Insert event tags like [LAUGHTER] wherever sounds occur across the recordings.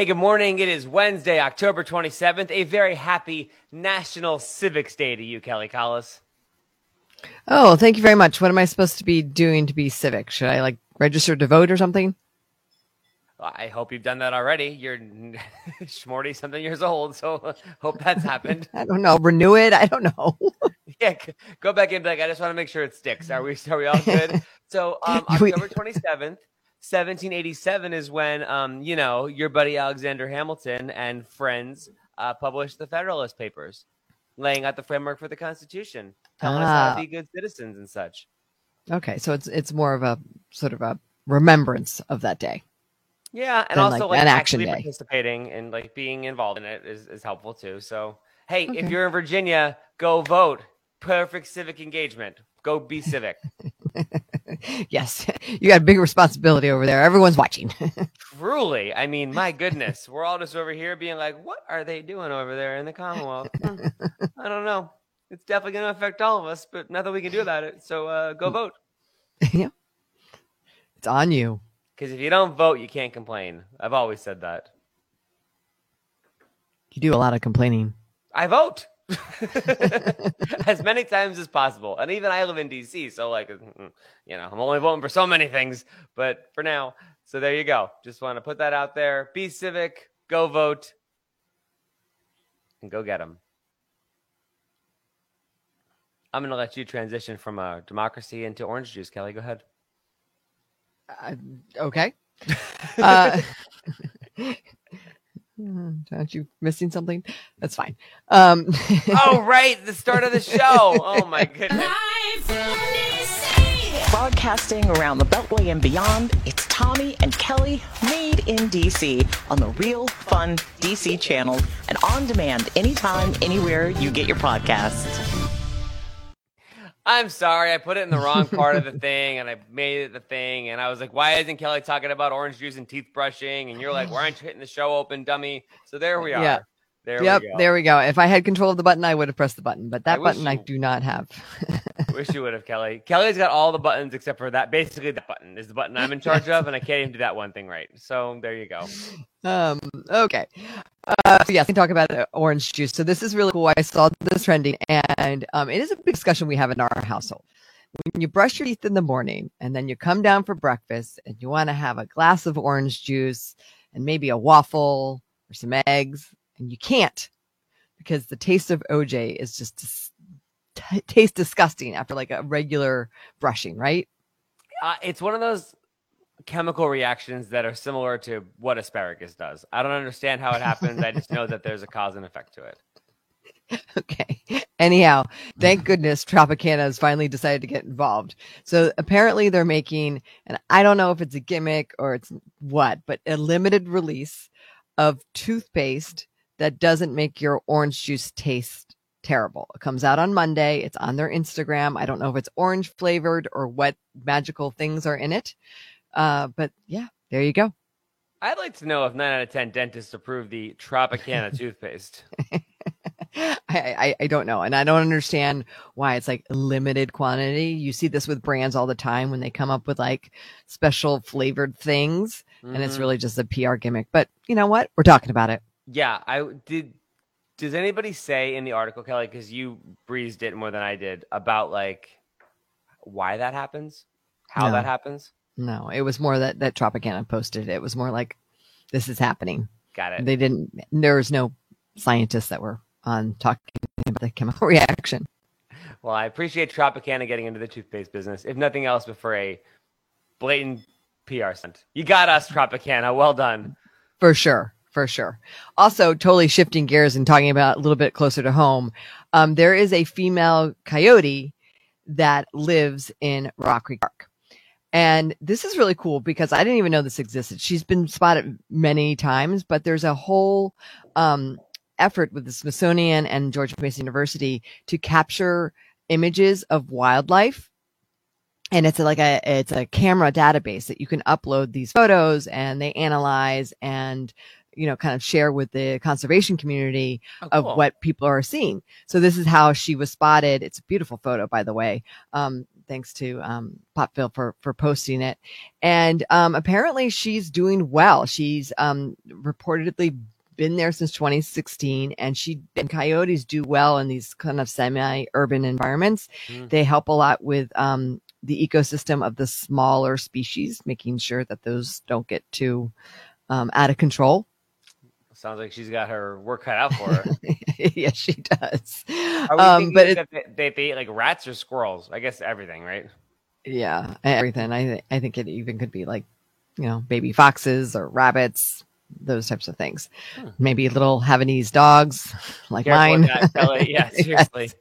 Hey, good morning. It is Wednesday, October 27th. A very happy National Civics Day to you, Kelly Collis. Oh, thank you very much. What am I supposed to be doing to be civic? Should I like register to vote or something? I hope you've done that already. You're [LAUGHS] Schmorty something years old, so [LAUGHS] hope that's happened. [LAUGHS] I don't know. Renew it. I don't know. yeah, go back in. like, I just want to make sure it sticks. Are we? Are we all good? So, um, October 27th. 1787 is when, um, you know, your buddy Alexander Hamilton and friends uh, published the Federalist Papers, laying out the framework for the Constitution, telling ah. us how to ah. be good citizens and such. Okay, so it's it's more of a sort of a remembrance of that day. Yeah, and also like, like an action day. participating and like being involved in it is, is helpful too. So hey, okay. if you're in Virginia, go vote. Perfect civic engagement. Go be civic. [LAUGHS] [LAUGHS] yes, you got a big responsibility over there. Everyone's watching. [LAUGHS] Truly, I mean, my goodness, we're all just over here being like, "What are they doing over there in the Commonwealth?" I don't know. It's definitely going to affect all of us, but nothing we can do about it. So uh, go vote. [LAUGHS] yeah, it's on you. Because if you don't vote, you can't complain. I've always said that. You do a lot of complaining. I vote. [LAUGHS] as many times as possible. And even I live in DC, so like you know, I'm only voting for so many things, but for now. So there you go. Just want to put that out there. Be civic, go vote and go get them. I'm going to let you transition from a uh, democracy into orange juice, Kelly. Go ahead. Uh, okay. [LAUGHS] uh, [LAUGHS] Aren't you missing something? That's fine. Um, [LAUGHS] oh, right. The start of the show. Oh, my [LAUGHS] goodness. Broadcasting around the Beltway and beyond, it's Tommy and Kelly made in DC on the Real Fun DC channel and on demand anytime, anywhere you get your podcasts. I'm sorry, I put it in the wrong part of the thing and I made it the thing. And I was like, why isn't Kelly talking about orange juice and teeth brushing? And you're like, why aren't you hitting the show open, dummy? So there we are. Yeah. There yep, we there we go. If I had control of the button, I would have pressed the button, but that I button you, I do not have. wish you would have, Kelly. Kelly's got all the buttons except for that. Basically, that button is the button I'm in charge of, and I can't even do that one thing right. So there you go. Um. Okay. Uh, so yes, we can talk about orange juice. So this is really cool. I saw this trending, and um, it is a big discussion we have in our household. When you brush your teeth in the morning, and then you come down for breakfast, and you want to have a glass of orange juice, and maybe a waffle or some eggs, and you can't because the taste of OJ is just t- tastes disgusting after like a regular brushing, right? Uh, it's one of those chemical reactions that are similar to what asparagus does. I don't understand how it happens. I just know that there's a cause and effect to it. [LAUGHS] Okay. Anyhow, thank goodness Tropicana has finally decided to get involved. So apparently they're making, and I don't know if it's a gimmick or it's what, but a limited release of toothpaste that doesn't make your orange juice taste terrible. It comes out on Monday. It's on their Instagram. I don't know if it's orange flavored or what magical things are in it. Uh, but yeah, there you go. I'd like to know if nine out of 10 dentists approve the Tropicana [LAUGHS] toothpaste. [LAUGHS] I, I, I, don't know. And I don't understand why it's like limited quantity. You see this with brands all the time when they come up with like special flavored things mm-hmm. and it's mm-hmm. really just a PR gimmick. But you know what? We're talking about it. Yeah. I did does anybody say in the article, Kelly, because you breezed it more than I did, about like why that happens, how no. that happens? No, it was more that that Tropicana posted. It was more like this is happening. Got it. They didn't. There was no scientists that were on talking about the chemical [LAUGHS] reaction. Well, I appreciate Tropicana getting into the toothpaste business, if nothing else, but for a blatant PR stunt. You got us, Tropicana. Well done. For sure for sure. Also, totally shifting gears and talking about a little bit closer to home. Um, there is a female coyote that lives in Rock Creek Park. And this is really cool because I didn't even know this existed. She's been spotted many times, but there's a whole um, effort with the Smithsonian and George Mason University to capture images of wildlife and it's like a it's a camera database that you can upload these photos and they analyze and you know, kind of share with the conservation community oh, cool. of what people are seeing. So this is how she was spotted. It's a beautiful photo, by the way. Um, thanks to um, Popville for for posting it. And um, apparently, she's doing well. She's um, reportedly been there since 2016, and she and coyotes do well in these kind of semi-urban environments. Mm. They help a lot with um, the ecosystem of the smaller species, making sure that those don't get too um, out of control. Sounds like she's got her work cut out for her. [LAUGHS] yes, she does. Um, but it, they, they eat like rats or squirrels. I guess everything, right? Yeah, everything. I th- I think it even could be like, you know, baby foxes or rabbits, those types of things. Hmm. Maybe little Havanese dogs like Careful mine. [LAUGHS] yeah, seriously.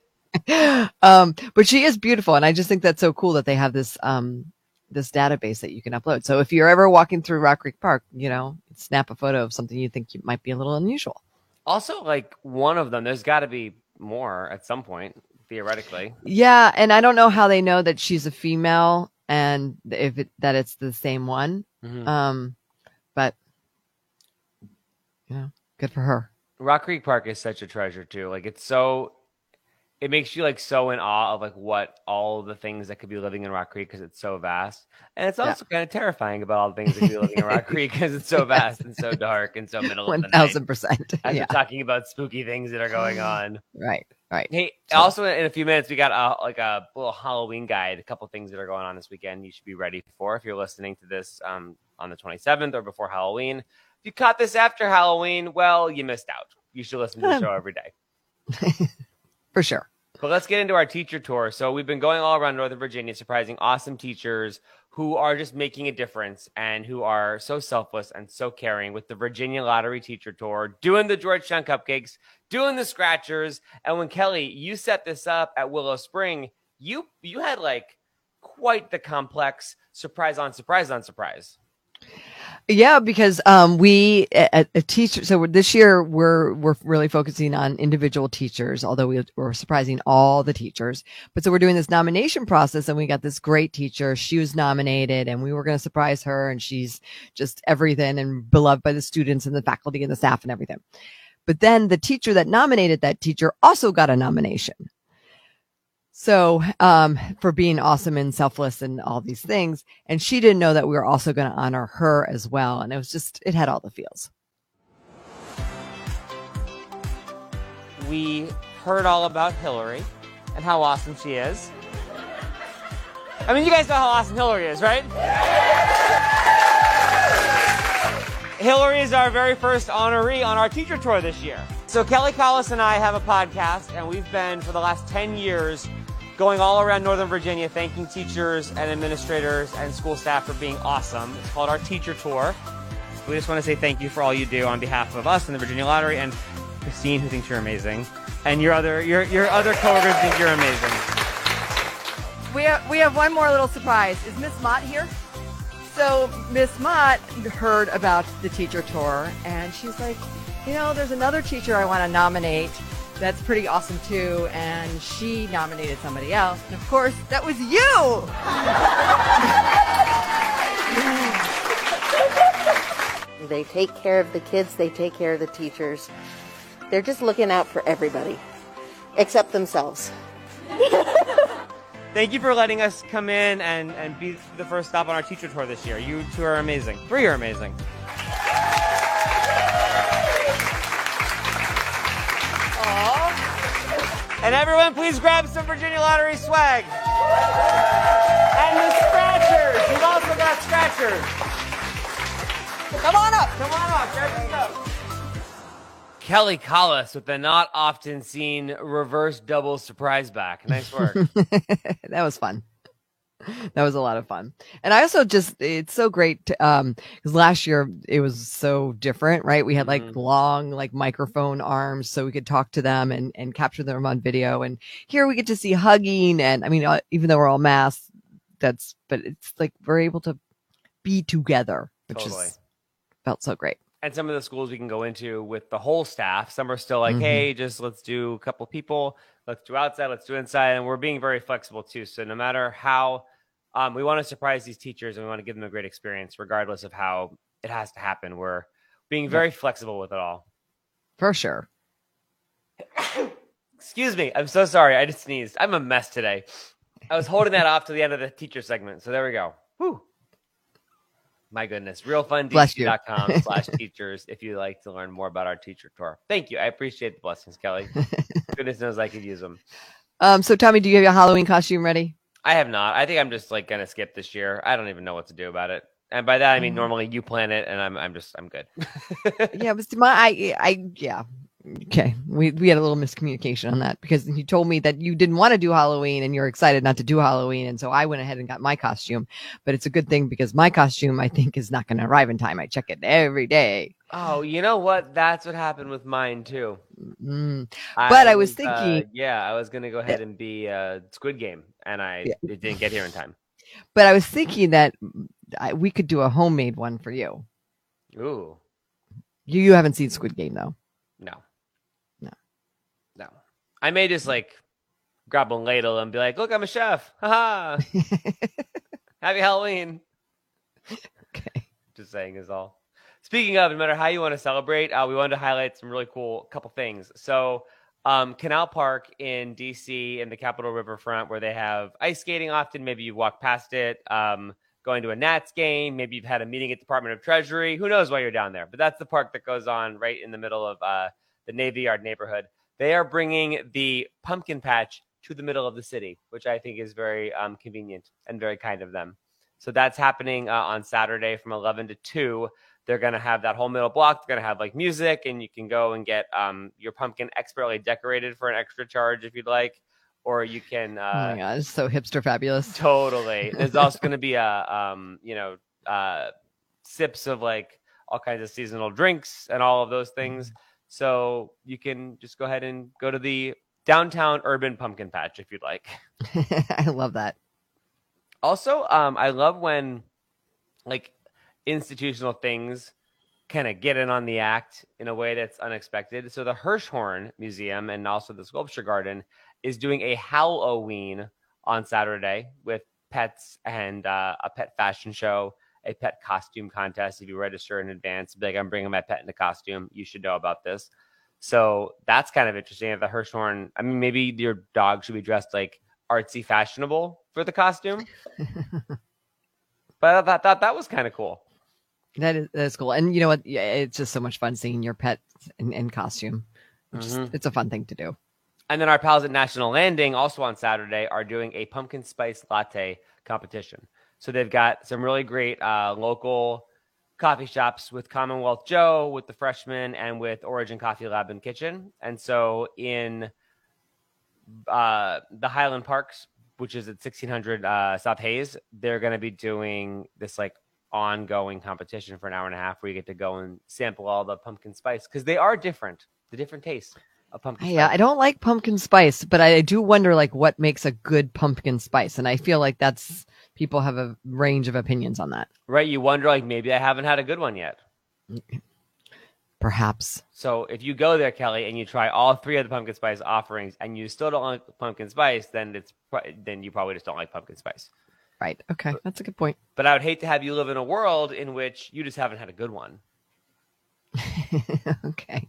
[LAUGHS] um, but she is beautiful, and I just think that's so cool that they have this um this database that you can upload. So if you're ever walking through Rock Creek Park, you know, snap a photo of something you think you might be a little unusual. Also, like one of them, there's got to be more at some point, theoretically. Yeah, and I don't know how they know that she's a female and if it, that it's the same one. Mm-hmm. Um, but you know, good for her. Rock Creek Park is such a treasure too. Like it's so it makes you like so in awe of like what all the things that could be living in Rock Creek because it's so vast, and it's also yeah. kind of terrifying about all the things that could be living in Rock [LAUGHS] Creek because it's so vast and so dark and so middle One of the night. One thousand percent. As yeah. we're talking about spooky things that are going [GASPS] on. Right. Right. Hey, so. also in a few minutes we got a like a little Halloween guide, a couple things that are going on this weekend. You should be ready for if you're listening to this um, on the 27th or before Halloween. If you caught this after Halloween, well, you missed out. You should listen to the show every day. [LAUGHS] for sure. But let's get into our teacher tour. So we've been going all around Northern Virginia, surprising awesome teachers who are just making a difference and who are so selfless and so caring with the Virginia Lottery Teacher Tour, doing the Georgetown Cupcakes, doing the Scratchers. And when Kelly, you set this up at Willow Spring, you you had like quite the complex surprise on surprise on surprise. Yeah, because um, we a, a teacher. So this year we're we're really focusing on individual teachers, although we, we're surprising all the teachers. But so we're doing this nomination process, and we got this great teacher. She was nominated, and we were going to surprise her, and she's just everything and beloved by the students and the faculty and the staff and everything. But then the teacher that nominated that teacher also got a nomination. So, um, for being awesome and selfless and all these things. And she didn't know that we were also going to honor her as well. And it was just, it had all the feels. We heard all about Hillary and how awesome she is. I mean, you guys know how awesome Hillary is, right? Hillary is our very first honoree on our teacher tour this year. So Kelly Collis and I have a podcast, and we've been for the last 10 years going all around Northern Virginia, thanking teachers and administrators and school staff for being awesome. It's called our Teacher Tour. We just want to say thank you for all you do on behalf of us and the Virginia Lottery and Christine, who thinks you're amazing, and your other your your other coworkers think you're amazing. We have, we have one more little surprise. Is Miss Mott here? So Miss Mott heard about the teacher tour, and she's like, you know, there's another teacher I want to nominate that's pretty awesome too. And she nominated somebody else. And of course, that was you. [LAUGHS] they take care of the kids, they take care of the teachers. They're just looking out for everybody, except themselves. [LAUGHS] Thank you for letting us come in and, and be the first stop on our teacher tour this year. You two are amazing. Three are amazing. And everyone, please grab some Virginia Lottery swag. And the scratchers. We've also got scratchers. Come on up. Come on up. Grab your stuff. Kelly Collis with the not often seen reverse double surprise back. Nice work. [LAUGHS] that was fun. [LAUGHS] that was a lot of fun. And I also just, it's so great. To, um, cause last year it was so different, right? We had like mm-hmm. long, like microphone arms so we could talk to them and, and capture them on video. And here we get to see hugging. And I mean, uh, even though we're all masked, that's, but it's like we're able to be together, which totally. is felt so great. And some of the schools we can go into with the whole staff, some are still like, mm-hmm. hey, just let's do a couple people let's do outside, let's do inside, and we're being very flexible too. So no matter how um, we want to surprise these teachers and we want to give them a great experience, regardless of how it has to happen. We're being very flexible with it all. For sure. [COUGHS] Excuse me. I'm so sorry. I just sneezed. I'm a mess today. I was holding that off to the end of the teacher segment. So there we go. Whew. My goodness. Realfundc.com [LAUGHS] slash teachers if you'd like to learn more about our teacher tour. Thank you. I appreciate the blessings, Kelly. [LAUGHS] Goodness knows I could use them. Um, so Tommy, do you have your Halloween costume ready? I have not. I think I'm just like gonna skip this year. I don't even know what to do about it. And by that I mean Mm. normally you plan it and I'm I'm just I'm good. [LAUGHS] yeah, was my I I yeah. Okay. We we had a little miscommunication on that because you told me that you didn't want to do Halloween and you're excited not to do Halloween. And so I went ahead and got my costume. But it's a good thing because my costume I think is not gonna arrive in time. I check it every day. oh, you know what? That's what happened with mine too. Mm. But I was uh, thinking- yeah, I was gonna go ahead and be uh, Squid Game, and I Yeah. it didn't get here in time. But I was thinking that I, we could do a homemade one for you. Ooh, You you haven't seen Squid Game though. I may just like grab a ladle and be like, "Look, I'm a chef! Haha! [LAUGHS] Happy Halloween!" Okay. Just saying is all. Speaking of, no matter how you want to celebrate, uh, we wanted to highlight some really cool couple things. So, um, Canal Park in DC in the Capitol Riverfront, where they have ice skating often. Maybe you walk past it. Um, going to a Nats game. Maybe you've had a meeting at Department of Treasury. Who knows why you're down there? But that's the park that goes on right in the middle of uh, the Navy Yard neighborhood. They are bringing the pumpkin patch to the middle of the city, which I think is very um, convenient and very kind of them. So that's happening uh, on Saturday from 11 to 2. They're going to have that whole middle block. They're going to have like music, and you can go and get um, your pumpkin expertly decorated for an extra charge if you'd like, or you can. oh Uh, my god, it's so hipster fabulous. Totally. [LAUGHS] There's also going to be a, um, you know, uh, sips of like all kinds of seasonal drinks and all of those things. So you can just go ahead and go to the downtown urban pumpkin patch if you'd like. [LAUGHS] I love that. Also, um, I love when like institutional things kind of get in on the act in a way that's unexpected. So the Hirshhorn Museum and also the Sculpture Garden is doing a Halloween on Saturday with pets and uh, a pet fashion show, a pet costume contest. If you register in advance, be like I'm bringing my pet in a costume. You should know about this. So that's kind of interesting. At the Hirshhorn, I mean, maybe your dog should be dressed like artsy fashionable for the costume. [LAUGHS] but I thought, thought that was kind of cool. That is that's cool. And you know what? Yeah, it's just so much fun seeing your pet in, in costume. It's, just- Mhm. it's a fun thing to do. And then our pals at National Landing, also on Saturday, are doing a pumpkin spice latte competition. So they've got some really great uh, local coffee shops with Commonwealth Joe, with the Freshman, and with Origin Coffee Lab and Kitchen. And so in uh, the Highland Parks, which is at 1600 uh, South Hayes, they're going to be doing this like ongoing competition for an hour and a half where you get to go and sample all the pumpkin spice because they are different, the different tastes of pumpkin spice. Yeah, I don't like pumpkin spice, but I do wonder like what makes a good pumpkin spice, and I feel like that's people have a range of opinions on that. Right? You wonder, like, maybe I haven't had a good one yet. Perhaps. So if you go there, Kelly, and you try all three of the pumpkin spice offerings, and you still don't like pumpkin spice, then it's then you probably just don't like pumpkin spice. Right. Okay, that's a good point. But I would hate to have you live in a world in which you just haven't had a good one. [LAUGHS] okay.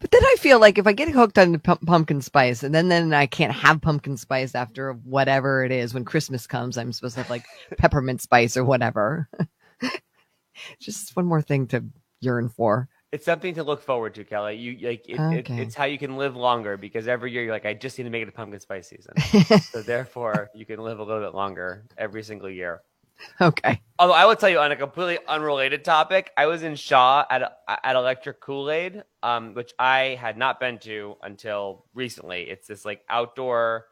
But then I feel like if I get hooked on the pu- pumpkin spice and then then I can't have pumpkin spice after whatever it is when Christmas comes, I'm supposed to have like [LAUGHS] peppermint spice or whatever. [LAUGHS] Just one more thing to yearn for. It's something to look forward to, Kelly. You like it, it, it's how you can live longer because every year you're like, I just need to make it a pumpkin spice season. so therefore, you can live a little bit longer every single year. [LAUGHS] okay. Although I will tell you on a completely unrelated topic, I was in Shaw at at Electric Cool-Aid, um, which I had not been to until recently. It's this like outdoor,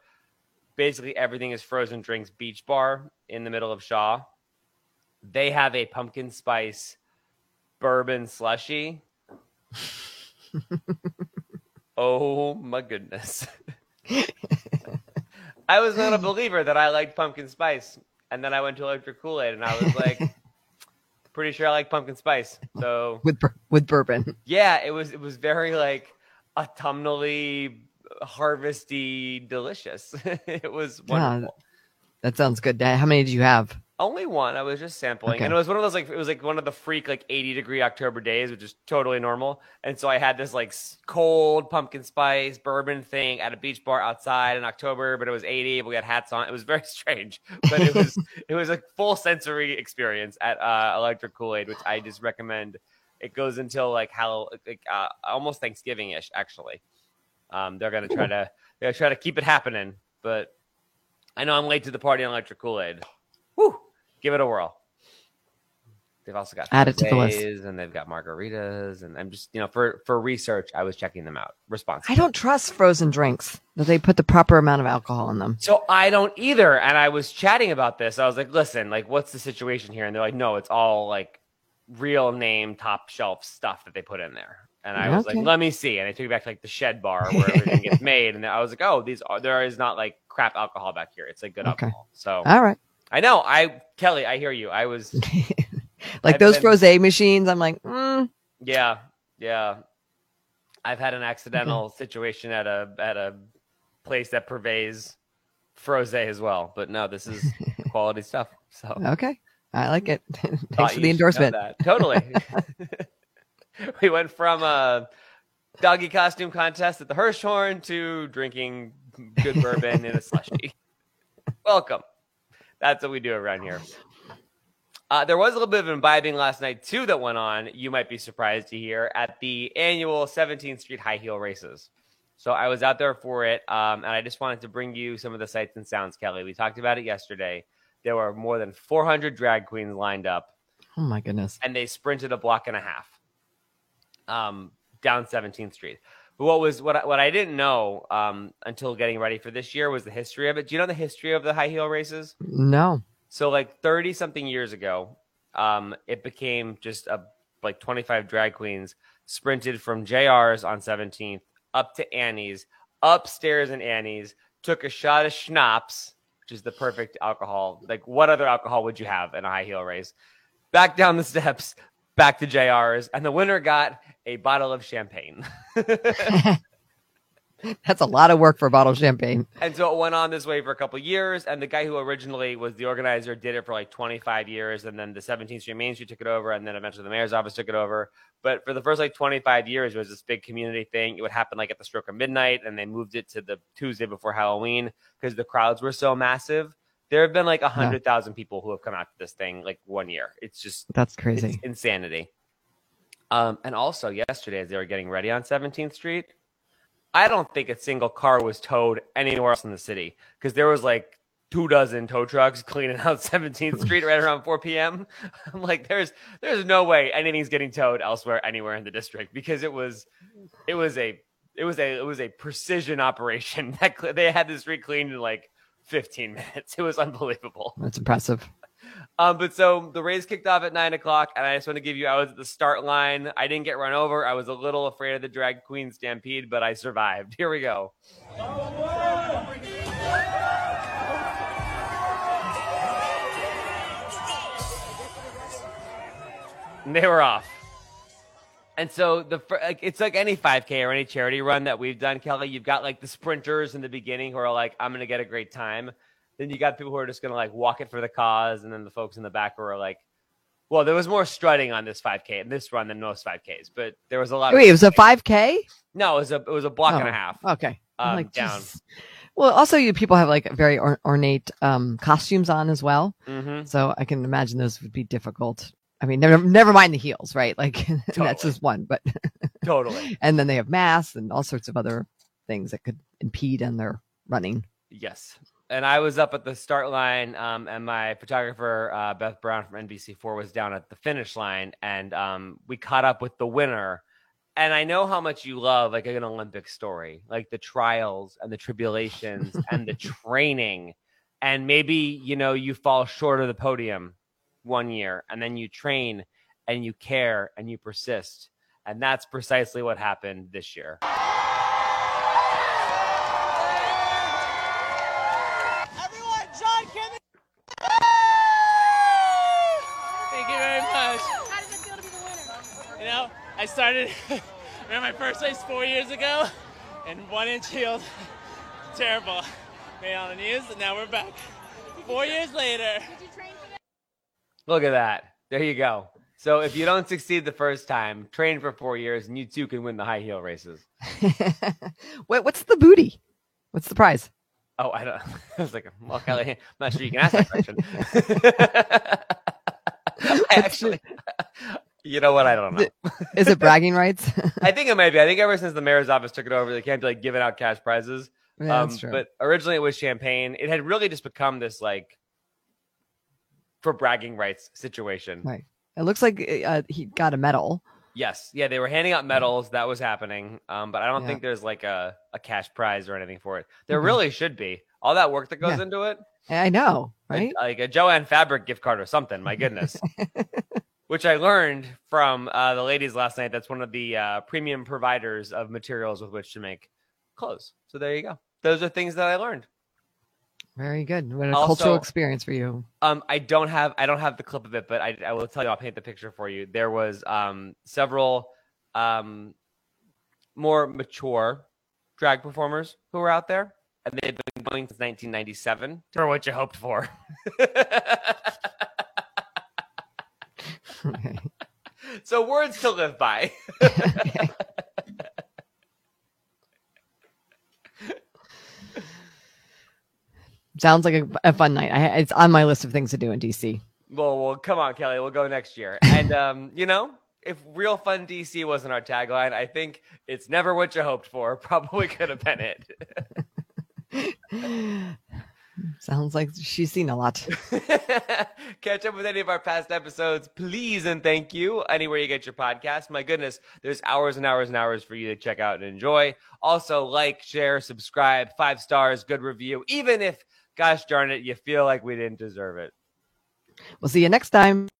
basically everything is frozen drinks beach bar in the middle of Shaw. They have a pumpkin spice bourbon slushy. [LAUGHS] oh my goodness! [LAUGHS] I was not a believer that I liked pumpkin spice, and then I went to Electric Cool-Aid, and I was like, [LAUGHS] pretty sure I like pumpkin spice. So With bur- with bourbon. yeah, it was it was very like autumnally, harvesty, delicious. [LAUGHS] it was Yeah. wonderful. That sounds good. How many did you have? Only one. I was just sampling, Okay. and it was one of those like it was like one of the freak like 80 degree October days, which is totally normal. And so I had this like cold pumpkin spice bourbon thing at a beach bar outside in October, but it was 80. But we had hats on. It was very [LAUGHS] strange, but it was it was a full sensory experience at uh, Electric Cool-Aid, which I just recommend. It goes until like how like uh, almost Thanksgiving ish actually. Um, they're gonna try to they're gonna try to keep it happening, but I know I'm late to the party on Electric Cool-Aid. Woo! Give it a whirl. They've also got Add it to the list. and they've got margaritas, and I'm just you know for for research, I was checking them out. Responsibly. I don't trust frozen drinks that they put the proper amount of alcohol in them. So I don't either. And I was chatting about this. I was like, listen, like, what's the situation here? And they're like, no, it's all like real name, top shelf stuff that they put in there. And I was like, let me see. And I took it back to like the shed bar where everything gets [LAUGHS] made. And I was like, oh, these are, there is not like crap alcohol back here. It's like good Okay. alcohol. So All right. I know. I, Kelly, I hear you. I was, [LAUGHS] Like I've those been- machines, I'm like, mm, yeah, yeah. I've had an accidental situation at a, at a place that purveys froze as well. But no, this is [LAUGHS] quality stuff. So okay. I like it. [LAUGHS] Thanks for the endorsement. Totally. we went from a doggy costume contest at the Hirshhorn to drinking good bourbon in a slushy. Welcome. That's what we do around here. Uh, there was a little bit of imbibing last night too that went on. You might be surprised to hear at the annual 17th Street High Heel Races. So I was out there for it, um, and I just wanted to bring you some of the sights and sounds, Kelly. We talked about it yesterday. There were more than 400 drag queens lined up Oh my goodness. and they sprinted a block and a half um, down 17th Street. But what was what I, what I didn't know um, until getting ready for this year was the history of it. Do you know the history of the high heel races? No. So like 30 something years ago, um, it became just a like 25 drag queens sprinted from JR's on 17th up to Annie's, upstairs in Annie's, took a shot of schnapps, which is the perfect alcohol. Like what other alcohol would you have in a high heel race? Back down the [LAUGHS] steps, back to JR's, and the winner got a bottle of champagne. [LAUGHS] That's a lot of work for a bottle of champagne. And so it went on this way for a couple of years. And the guy who originally was the organizer did it for like 25 years. And then the 17th Street Main Street took it over. And then eventually the mayor's office took it over. But for the first like 25 years, it was this big community thing. It would happen like at the stroke of midnight. And they moved it to the Tuesday before Halloween because the crowds were so massive. There have been like 100,000 people who have come out to this thing like one year. It's just That's crazy. insanity. Um, and also yesterday, as they were getting ready on 17th Street, I don't think a single car was towed anywhere else in the city because there was like two dozen tow trucks [LAUGHS] cleaning out 17th Street right around 4 p.m. [LAUGHS] I'm like, there's there's no way anything's getting towed elsewhere anywhere in the district because it was it was a it was a it was a precision operation [LAUGHS] that they had the street cleaned in like 15 minutes. It was unbelievable. That's impressive. Um, but so the race kicked off at nine o'clock, and I just want to give you I was at the start line. I didn't get run over. I was a little afraid of the drag queen stampede, but I survived. [LAUGHS] Here we go. And they were off. And so the like, it's like any 5K or any charity run that we've done, Kelly. You've got like the sprinters in the beginning who are like, "I'm going to get a great time." Then you got people who are just going to like walk it for the cause, and then the folks in the back who are like, "Well, there was more strutting on this 5K in this run than most 5Ks, but there was a lot." Of Wait, it was a 5K? no, it was a it was a block and Oh, a half. Okay. Um, like, down. Jesus. Well, also, you people have like very or- ornate um, costumes on as well. hmm So I can imagine those would be difficult. I mean, never, never mind the heels, right? Like [LAUGHS] that's just one, but [LAUGHS] Totally. and then they have masks and all sorts of other things that could impede on their running. Yes. And I was up at the start line, um, and my photographer, uh, Beth Brown from NBC4, was down at the finish line, and um, we caught up with the winner. And I know how much you love like an Olympic story, like the trials and the tribulations [LAUGHS] and the training. And maybe, you know, you fall short of the podium one year, and then you train and you care and you persist. And that's precisely what happened this year. I started [LAUGHS] ran my first race four years ago, and one inch healed. [LAUGHS] Terrible. Made it on the news, and now we're back. Four years later. Did you train for this? Look at that. There you go. So if you don't succeed the first time, train for four years, and you too can win the high heel races. [LAUGHS] Wait, what's the booty? What's the prize? Oh, I don't. I was like, well, Kelly, I'm not sure you can ask that question. I actually, you know what? I don't know. [LAUGHS] Is it bragging rights? I think it might be. I think ever since the mayor's office took it over, they can't be like giving out cash prizes. Yeah, Um, that's true. but originally it was champagne. It had really just become this like for bragging rights situation. Right. It looks like uh, he got a medal. Yes, yeah, they were handing out medals. That was happening, um, but I don't Yeah. think there's like a, a cash prize or anything for it. There Mhm. really should be. All that work that goes Yeah. into it, I know, like- right? Like, a Joann Fabric gift card or something. My goodness. [LAUGHS] Which I learned from uh, the ladies last night. That's one of the uh, premium providers of materials with which to make clothes. So there you go. Those are things that I learned. Very good. What a Also- cultural experience for you. Um, I don't have I don't have the clip of it, but I, I will tell you. I'll paint the picture for you. There was um several um more mature drag performers who were out there, and they've been going since 1997. For what you hoped for. [LAUGHS] [LAUGHS] Okay. so words to live by. [LAUGHS] Sounds like a, a fun night. I, it's on my list of things to do in DC. well, well, come on, Kelly. We'll go next year. [LAUGHS] And um, you know, if real fun DC wasn't our tagline, I think it's never what you hoped for. Probably could have been it. Sounds like she's seen a lot. [LAUGHS] Catch up with any of our past episodes, please and thank you. Anywhere you get your podcast. My goodness, there's hours and hours and hours for you to check out and enjoy. Also, like, share, subscribe, five stars, good review, even if, gosh darn it, you feel like we didn't deserve it. We'll see you next time.